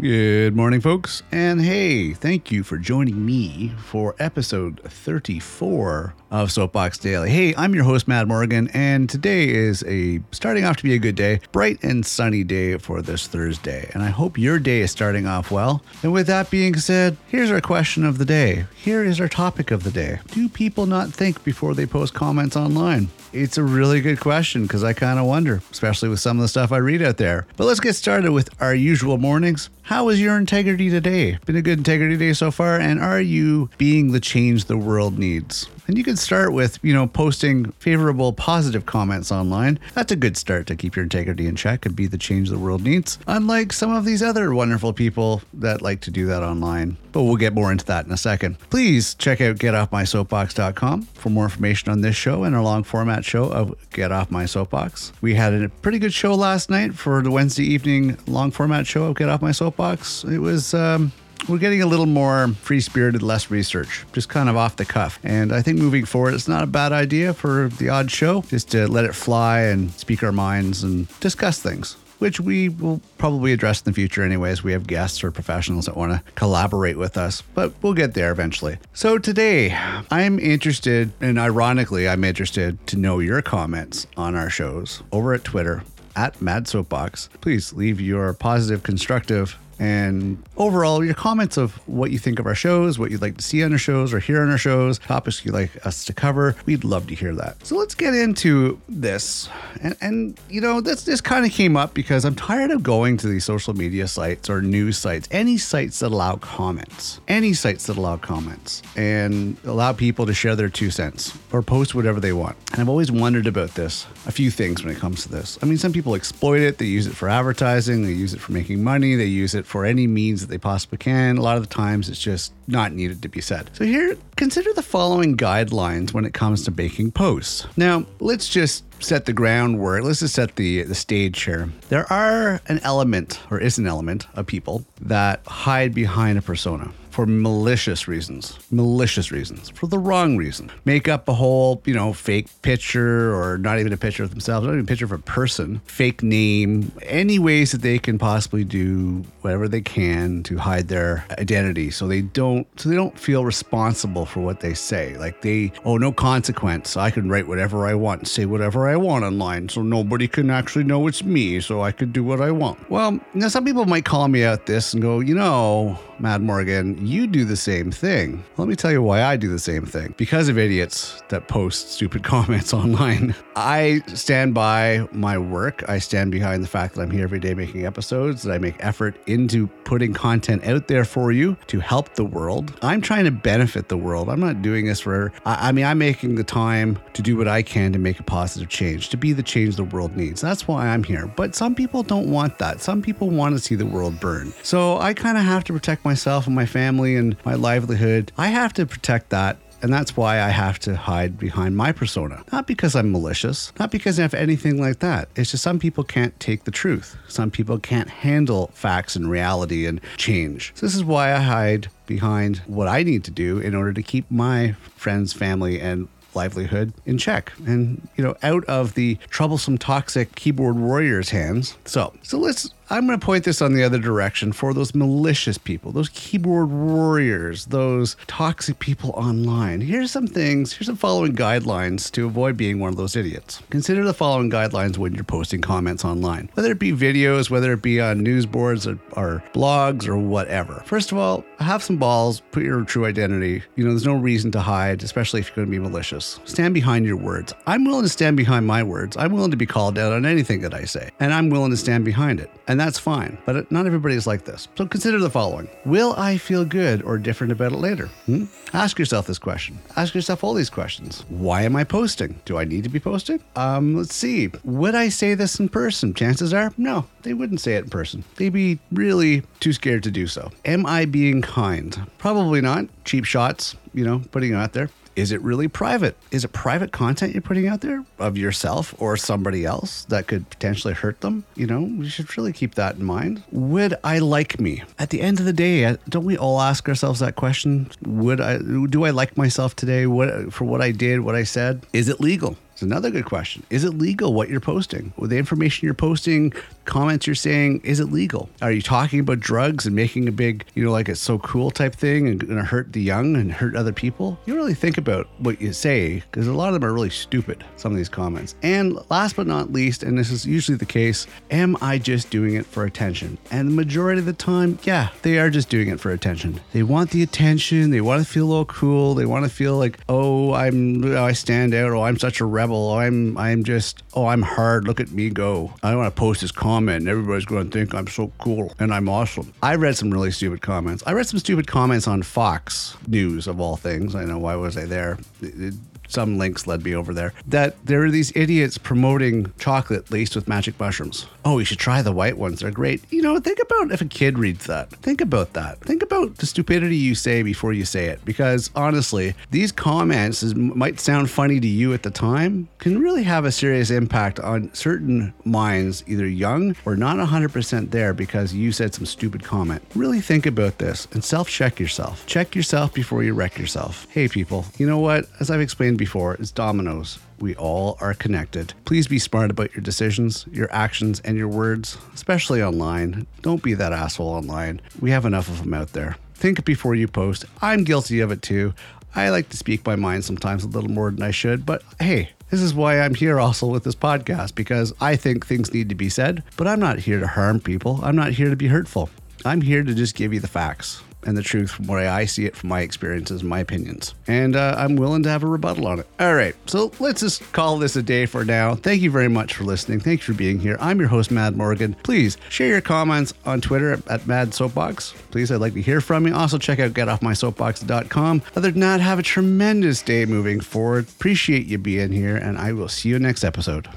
Good morning, folks. And hey, thank you for joining me for episode 34 of Soapbox Daily. Hey, I'm your host, Mad Morgan, and today is a starting off to be a good day, bright and sunny day for this Thursday. And I hope your day is starting off well. And with that being said, here's our question of the day. Here is our topic of the day Do people not think before they post comments online? It's a really good question because I kind of wonder, especially with some of the stuff I read out there. But let's get started with our usual mornings. How is your integrity today? Been a good integrity day so far? And are you being the change the world needs? And you can start with, you know, posting favorable, positive comments online. That's a good start to keep your integrity in check and be the change the world needs. Unlike some of these other wonderful people that like to do that online. But we'll get more into that in a second. Please check out getoffmysoapbox.com for more information on this show and our long format show of Get Off My Soapbox. We had a pretty good show last night for the Wednesday evening long format show of Get Off My Soapbox. It was um, we're getting a little more free spirited, less research, just kind of off the cuff. And I think moving forward, it's not a bad idea for the odd show just to let it fly and speak our minds and discuss things. Which we will probably address in the future, anyways. We have guests or professionals that want to collaborate with us, but we'll get there eventually. So, today, I'm interested, and ironically, I'm interested to know your comments on our shows over at Twitter at Mad Soapbox. Please leave your positive, constructive, and overall your comments of what you think of our shows, what you'd like to see on our shows or hear on our shows, topics you'd like us to cover. We'd love to hear that. So let's get into this. And, and you know, this, this kind of came up because I'm tired of going to these social media sites or news sites, any sites that allow comments, any sites that allow comments and allow people to share their two cents or post whatever they want. And I've always wondered about this, a few things when it comes to this. I mean, some people exploit it, they use it for advertising, they use it for making money, they use it for any means that they possibly can. A lot of the times it's just not needed to be said. So, here, consider the following guidelines when it comes to making posts. Now, let's just set the groundwork. Let's just set the the stage here. There are an element, or is an element, of people that hide behind a persona for malicious reasons, malicious reasons, for the wrong reason. Make up a whole, you know, fake picture or not even a picture of themselves, not even a picture of a person, fake name, any ways that they can possibly do whatever they can to hide their identity so they don't so they don't feel responsible for what they say. Like they, oh, no consequence. I can write whatever I want say whatever I want online so nobody can actually know it's me so I could do what I want. Well, now some people might call me out this and go, you know, Mad Morgan, you do the same thing. Let me tell you why I do the same thing. Because of idiots that post stupid comments online. I stand by my work. I stand behind the fact that I'm here every day making episodes, that I make effort into putting content out there for you to help the world. I'm trying to benefit the world. I'm not doing this for, I, I mean, I'm making the time to do what I can to make a positive change, to be the change the world needs. That's why I'm here. But some people don't want that. Some people want to see the world burn. So I kind of have to protect myself and my family and my livelihood. I have to protect that and that's why I have to hide behind my persona. Not because I'm malicious, not because I have anything like that. It's just some people can't take the truth. Some people can't handle facts and reality and change. So this is why I hide behind what I need to do in order to keep my friends, family, and livelihood in check and you know out of the troublesome toxic keyboard warriors hands so so let's I'm going to point this on the other direction for those malicious people, those keyboard warriors, those toxic people online. Here's some things, here's some following guidelines to avoid being one of those idiots. Consider the following guidelines when you're posting comments online, whether it be videos, whether it be on news boards or, or blogs or whatever. First of all, have some balls, put your true identity. You know, there's no reason to hide, especially if you're going to be malicious. Stand behind your words. I'm willing to stand behind my words. I'm willing to be called out on anything that I say, and I'm willing to stand behind it. And that's fine. But not everybody is like this. So consider the following Will I feel good or different about it later? Hmm? Ask yourself this question. Ask yourself all these questions. Why am I posting? Do I need to be posting? Um, let's see. Would I say this in person? Chances are, no, they wouldn't say it in person. They'd be really too scared to do so. Am I being kind? Probably not. Cheap shots, you know, putting it out there. Is it really private? Is it private content you're putting out there of yourself or somebody else that could potentially hurt them? You know, we should really keep that in mind. Would I like me? At the end of the day, uh, don't we all ask ourselves that question? Would I do I like myself today? What for what I did, what I said? Is it legal? It's another good question. Is it legal what you're posting? With the information you're posting, comments you're saying, is it legal? Are you talking about drugs and making a big, you know, like it's so cool type thing and to hurt the young and hurt other people? You really think about what you say because a lot of them are really stupid, some of these comments. And last but not least, and this is usually the case, am I just doing it for attention? And the majority of the time, yeah, they are just doing it for attention. They want the attention, they want to feel all cool, they want to feel like, oh, I'm oh, I stand out, oh, I'm such a rebel, I'm I'm just, oh, I'm hard, look at me go. I want to post this comment and everybody's going to think I'm so cool and I'm awesome. I read some really stupid comments. I read some stupid comments on Fox News of all things. I know why was I there? It- it- some links led me over there that there are these idiots promoting chocolate laced with magic mushrooms. Oh, you should try the white ones. They're great. You know, think about if a kid reads that. Think about that. Think about the stupidity you say before you say it. Because honestly, these comments is, might sound funny to you at the time, can really have a serious impact on certain minds, either young or not 100% there because you said some stupid comment. Really think about this and self check yourself. Check yourself before you wreck yourself. Hey, people, you know what? As I've explained before, is dominoes. We all are connected. Please be smart about your decisions, your actions, and your words, especially online. Don't be that asshole online. We have enough of them out there. Think before you post. I'm guilty of it too. I like to speak my mind sometimes a little more than I should, but hey, this is why I'm here also with this podcast because I think things need to be said, but I'm not here to harm people. I'm not here to be hurtful. I'm here to just give you the facts and the truth from the way I see it from my experiences and my opinions. And uh, I'm willing to have a rebuttal on it. All right, so let's just call this a day for now. Thank you very much for listening. Thanks for being here. I'm your host, Mad Morgan. Please share your comments on Twitter at Mad Soapbox. Please, I'd like to hear from you. Also, check out getoffmysoapbox.com. Other than that, have a tremendous day moving forward. Appreciate you being here, and I will see you next episode.